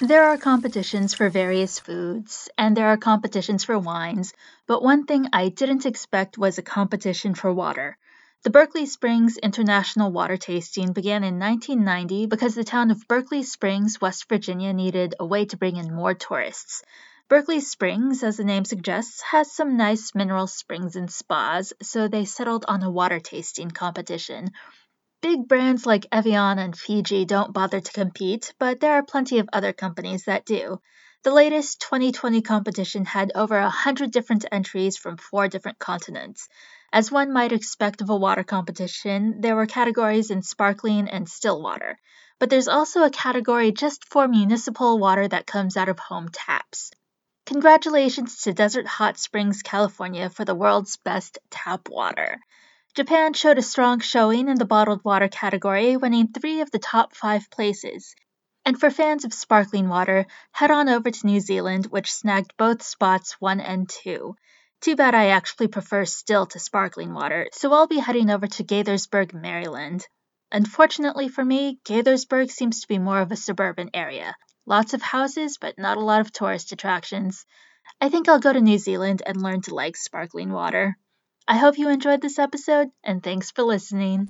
There are competitions for various foods, and there are competitions for wines, but one thing I didn't expect was a competition for water. The Berkeley Springs International Water Tasting began in 1990 because the town of Berkeley Springs, West Virginia needed a way to bring in more tourists. Berkeley Springs, as the name suggests, has some nice mineral springs and spas, so they settled on a water tasting competition. Big brands like Evian and Fiji don't bother to compete, but there are plenty of other companies that do. The latest 2020 competition had over a hundred different entries from four different continents. As one might expect of a water competition, there were categories in sparkling and still water. But there's also a category just for municipal water that comes out of home taps. Congratulations to Desert Hot Springs, California for the world's best tap water. Japan showed a strong showing in the bottled water category, winning three of the top five places. And for fans of sparkling water, head on over to New Zealand, which snagged both spots 1 and 2. Too bad I actually prefer still to sparkling water, so I'll be heading over to Gaithersburg, Maryland. Unfortunately for me, Gaithersburg seems to be more of a suburban area. Lots of houses, but not a lot of tourist attractions. I think I'll go to New Zealand and learn to like sparkling water. I hope you enjoyed this episode, and thanks for listening.